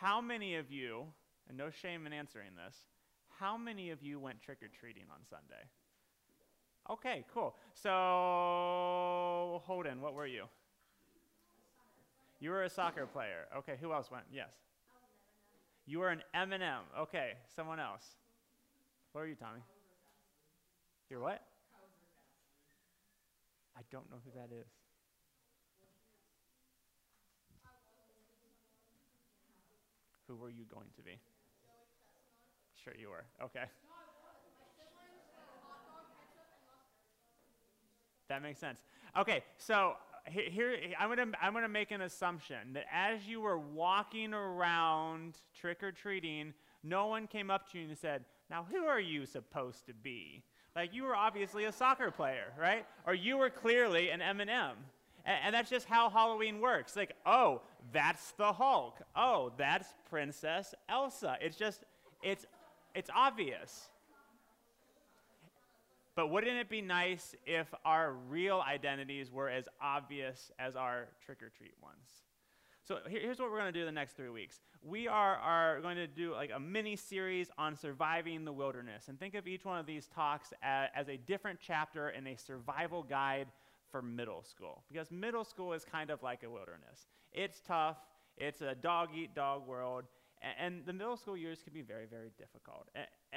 how many of you, and no shame in answering this, how many of you went trick or treating on Sunday? Okay, cool. So, Holden, what were you? You were a soccer player. Okay, who else went? Yes. You were an M&M. Okay, someone else. What are you, Tommy? You're what? I don't know who that is. Who were you going to be? Sure, you were. Okay. That makes sense. Okay, so here I'm gonna I'm gonna make an assumption that as you were walking around trick or treating, no one came up to you and said, "Now who are you supposed to be?" Like you were obviously a soccer player, right? Or you were clearly an M&M. And, and that's just how Halloween works. Like, oh, that's the Hulk. Oh, that's Princess Elsa. It's just, it's, it's obvious. But wouldn't it be nice if our real identities were as obvious as our trick or treat ones? So here's what we're going to do the next three weeks. We are, are going to do like a mini series on surviving the wilderness. And think of each one of these talks as, as a different chapter in a survival guide for middle school because middle school is kind of like a wilderness. It's tough, it's a dog eat dog world, and, the middle school years can be very, very difficult.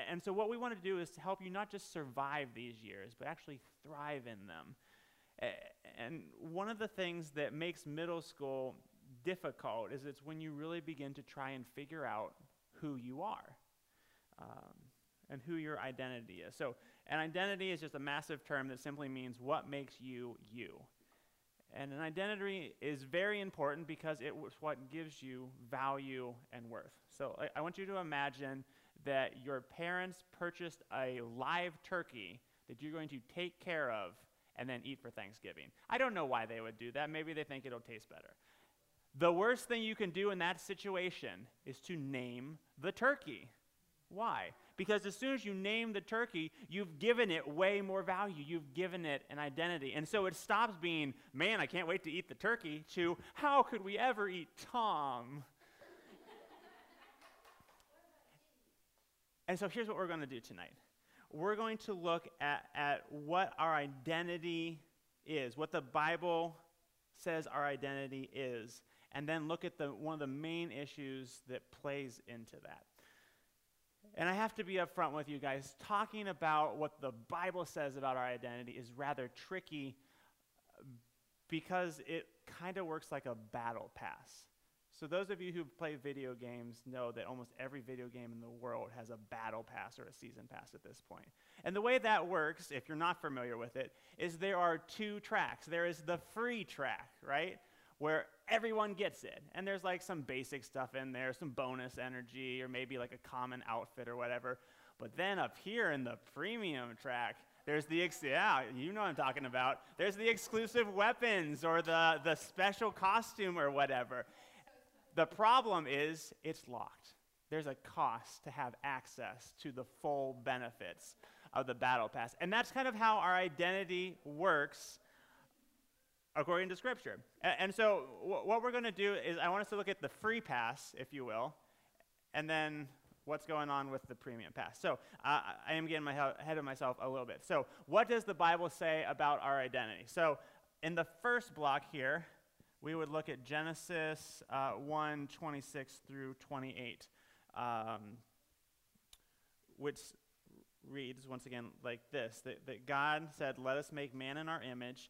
And, so, what we want to do is to help you not just survive these years, but actually thrive in them. And one of the things that makes middle school difficult is it's when you really begin to try and figure out who you are and who your identity is. So, an identity is just a massive term that simply means what makes you you. And an identity is very important because it's what gives you value and worth. So I, I, want you to imagine that your parents purchased a live turkey that you're going to take care of and then eat for Thanksgiving. I don't know why they would do that. Maybe they think it'll taste better. The worst thing you can do in that situation is to name the turkey. Why? Because as soon as you name the turkey, you've given it way more value. You've given it an identity. And so it stops being, man, I can't wait to eat the turkey, to, how could we ever eat Tom? and so here's what we're going to do tonight we're going to look at, at what our identity is, what the Bible says our identity is, and then look at the, one of the main issues that plays into that. And I have to be upfront with you guys. Talking about what the Bible says about our identity is rather tricky because it kind of works like a battle pass. So, those of you who play video games know that almost every video game in the world has a battle pass or a season pass at this point. And the way that works, if you're not familiar with it, is there are two tracks. There is the free track, right? where everyone gets it. And there's like some basic stuff in there, some bonus energy, or maybe like a common outfit or whatever. But then up here in the premium track, there's the, ex- yeah, you know I'm talking about. There's the exclusive weapons or the, the special costume or whatever. The problem is it's locked. There's a cost to have access to the full benefits of the battle pass. And that's kind of how our identity works according to Scripture. And, and so, w- what we're going to do is, I want us to look at the free pass, if you will, and then what's going on with the premium pass. So, uh, I am getting my ahead of myself a little bit. So, what does the Bible say about our identity? So, in the first block here, we would look at Genesis uh, 1 26 through 28, um, which reads once again like this that, that God said, Let us make man in our image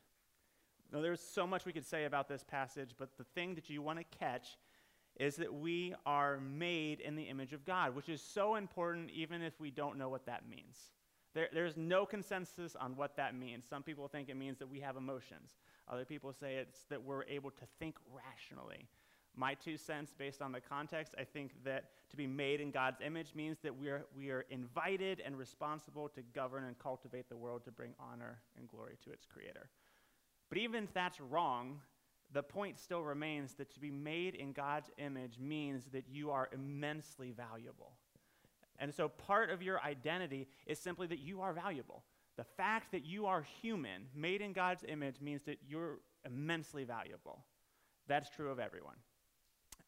Now, there's so much we could say about this passage, but the thing that you want to catch is that we are made in the image of God, which is so important even if we don't know what that means. There, there's no consensus on what that means. Some people think it means that we have emotions. Other people say it's that we're able to think rationally. My two cents, based on the context, I think that to be made in God's image means that we are, we are invited and responsible to govern and cultivate the world to bring honor and glory to its creator. But even if that's wrong, the point still remains that to be made in God's image means that you are immensely valuable. And so part of your identity is simply that you are valuable. The fact that you are human, made in God's image, means that you're immensely valuable. That's true of everyone.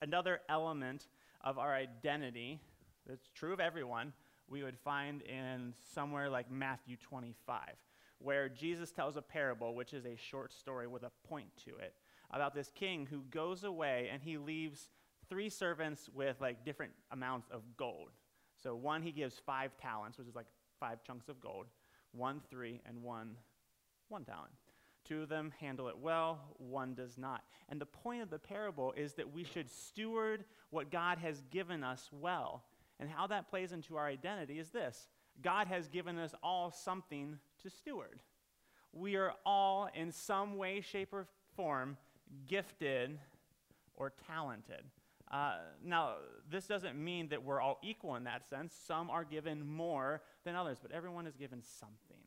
Another element of our identity that's true of everyone, we would find in somewhere like Matthew 25, where Jesus tells a parable, which is a short story with a point to it, about this king who goes away and he leaves three servants with like different amounts of gold. So one he gives five talents, which is like five chunks of gold, one three, and one one talent. Two of them handle it well, one does not. And the point of the parable is that we should steward what God has given us well. And how that plays into our identity is this God has given us all something to steward. We are all, in some way, shape, or form, gifted or talented. Uh, now, this doesn't mean that we're all equal in that sense. Some are given more than others, but everyone is given something.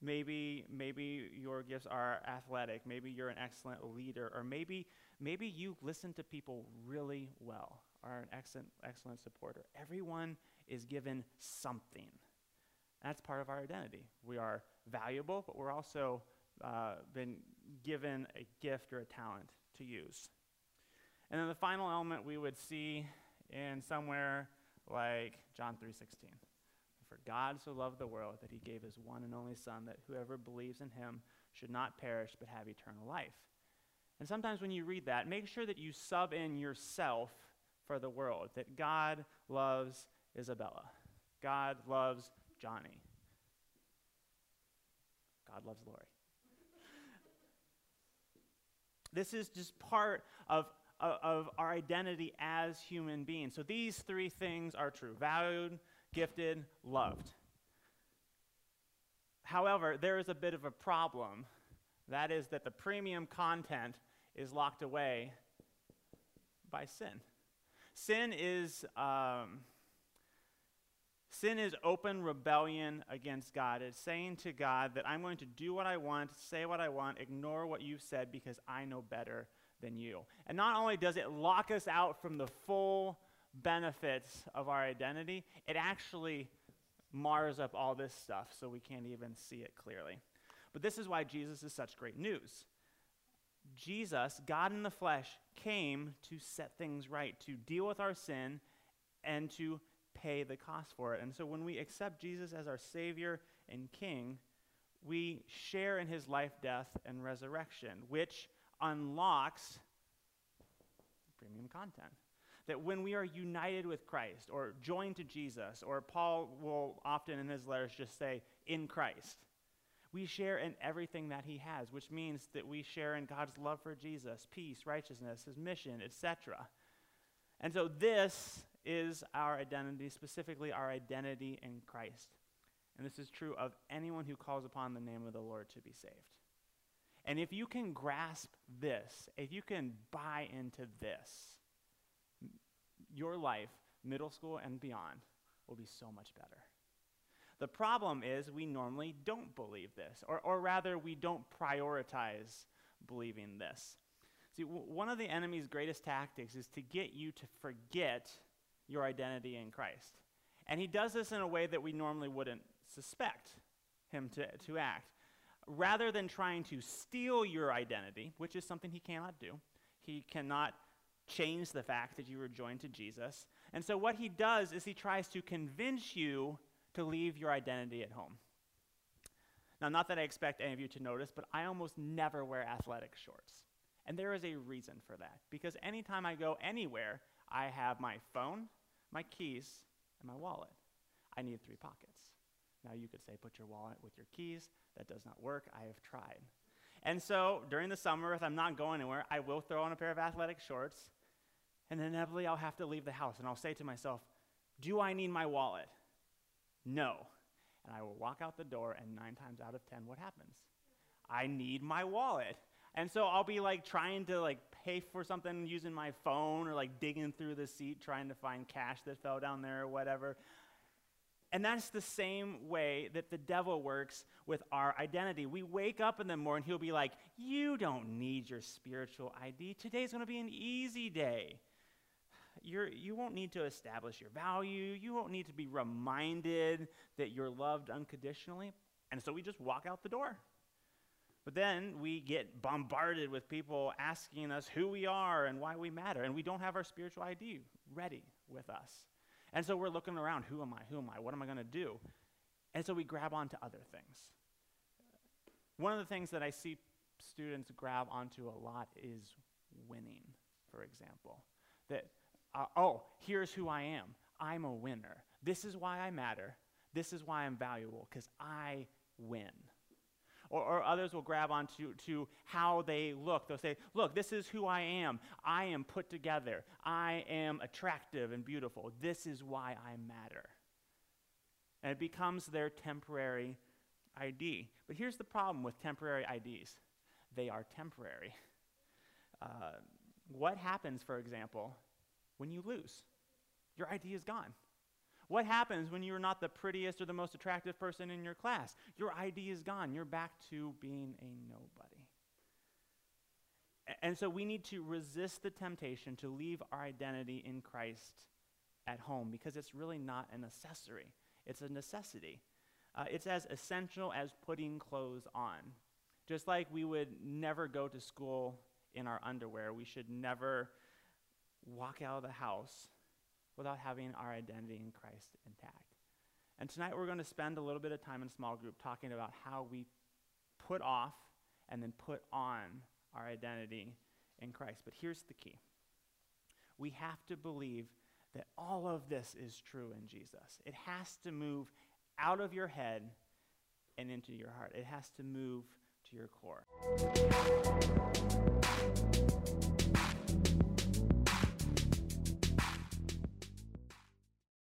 Maybe, maybe your gifts are athletic. Maybe you're an excellent leader. Or maybe, maybe you listen to people really well, are an excellent, excellent supporter. Everyone is given something. That's part of our identity. We are valuable, but we're also uh, been given a gift or a talent to use. And then the final element we would see in somewhere like John 3:16. For God so loved the world that he gave his one and only son that whoever believes in him should not perish but have eternal life. And sometimes when you read that, make sure that you sub in yourself for the world, that God loves Isabella. God loves Johnny. God loves Lori. This is just part of, of, of, our identity as human beings. So these three things are true valued, gifted, loved. However, there is a bit of a problem. That is that the premium content is locked away by sin. Sin is. Um, Sin is open rebellion against God. It's saying to God that I'm going to do what I want, say what I want, ignore what you've said because I know better than you. And not only does it lock us out from the full benefits of our identity, it actually mars up all this stuff so we can't even see it clearly. But this is why Jesus is such great news. Jesus, God in the flesh, came to set things right, to deal with our sin, and to pay the cost for it. And so when we accept Jesus as our Savior and King, we share in his life, death, and resurrection, which unlocks premium content. That when we are united with Christ or joined to Jesus, or Paul will often in his letters just say, in Christ, we share in everything that he has, which means that we share in God's love for Jesus, peace, righteousness, his mission, etc. And so this is our identity, specifically our identity in Christ. And this is true of anyone who calls upon the name of the Lord to be saved. And if you can grasp this, if you can buy into this, your life, middle school and beyond, will be so much better. The problem is we normally don't believe this, or, or rather, we don't prioritize believing this. See, w- one of the enemy's greatest tactics is to get you to forget your identity in Christ. And he does this in a way that we normally wouldn't suspect him to, to act. Rather than trying to steal your identity, which is something he cannot do, he cannot change the fact that you were joined to Jesus. And so, what he does is he tries to convince you to leave your identity at home. Now, not that I expect any of you to notice, but I almost never wear athletic shorts. And there is a reason for that. Because anytime I go anywhere, I have my phone, my keys, and my wallet. I need three pockets. Now you could say put your wallet with your keys. That does not work. I have tried. And so during the summer, if I'm not going anywhere, I will throw on a pair of athletic shorts, and inevitably I'll have to leave the house, and I'll say to myself, Do I need my wallet? No. And I will walk out the door, and nine times out of ten, what happens? I need my wallet. And so I'll be like trying to like pay for something using my phone or like digging through the seat trying to find cash that fell down there or whatever. And that's the same way that the devil works with our identity. We wake up in the morning, he'll be like, You don't need your spiritual ID. Today's going to be an easy day. You're, you won't need to establish your value. You won't need to be reminded that you're loved unconditionally. And so we just walk out the door. But then we get bombarded with people asking us who we are and why we matter, and we don't have our spiritual ID ready with us. And so we're looking around who am I? Who am I? What am I going to do? And so we grab onto other things. One of the things that I see students grab onto a lot is winning, for example. That, uh, oh, here's who I am I'm a winner. This is why I matter. This is why I'm valuable, because I win. Or, or, others will grab onto to how they look. They'll say, Look, this is who I am. I am put together. I am attractive and beautiful. This is why I matter. And it becomes their temporary ID. But here's the problem with temporary IDs they are temporary. Uh, what happens, for example, when you lose? Your ID is gone. What happens when you're not the prettiest or the most attractive person in your class? Your ID is gone. You're back to being a nobody. And so we need to resist the temptation to leave our identity in Christ at home because it's really not an accessory, it's a necessity. Uh, it's as essential as putting clothes on. Just like we would never go to school in our underwear, we should never walk out of the house without having our identity in Christ intact. And tonight we're going to spend a little bit of time in small group talking about how we put off and then put on our identity in Christ. But here's the key we have to believe that all of this is true in Jesus. It has to move out of your head and into your heart, it has to move to your core.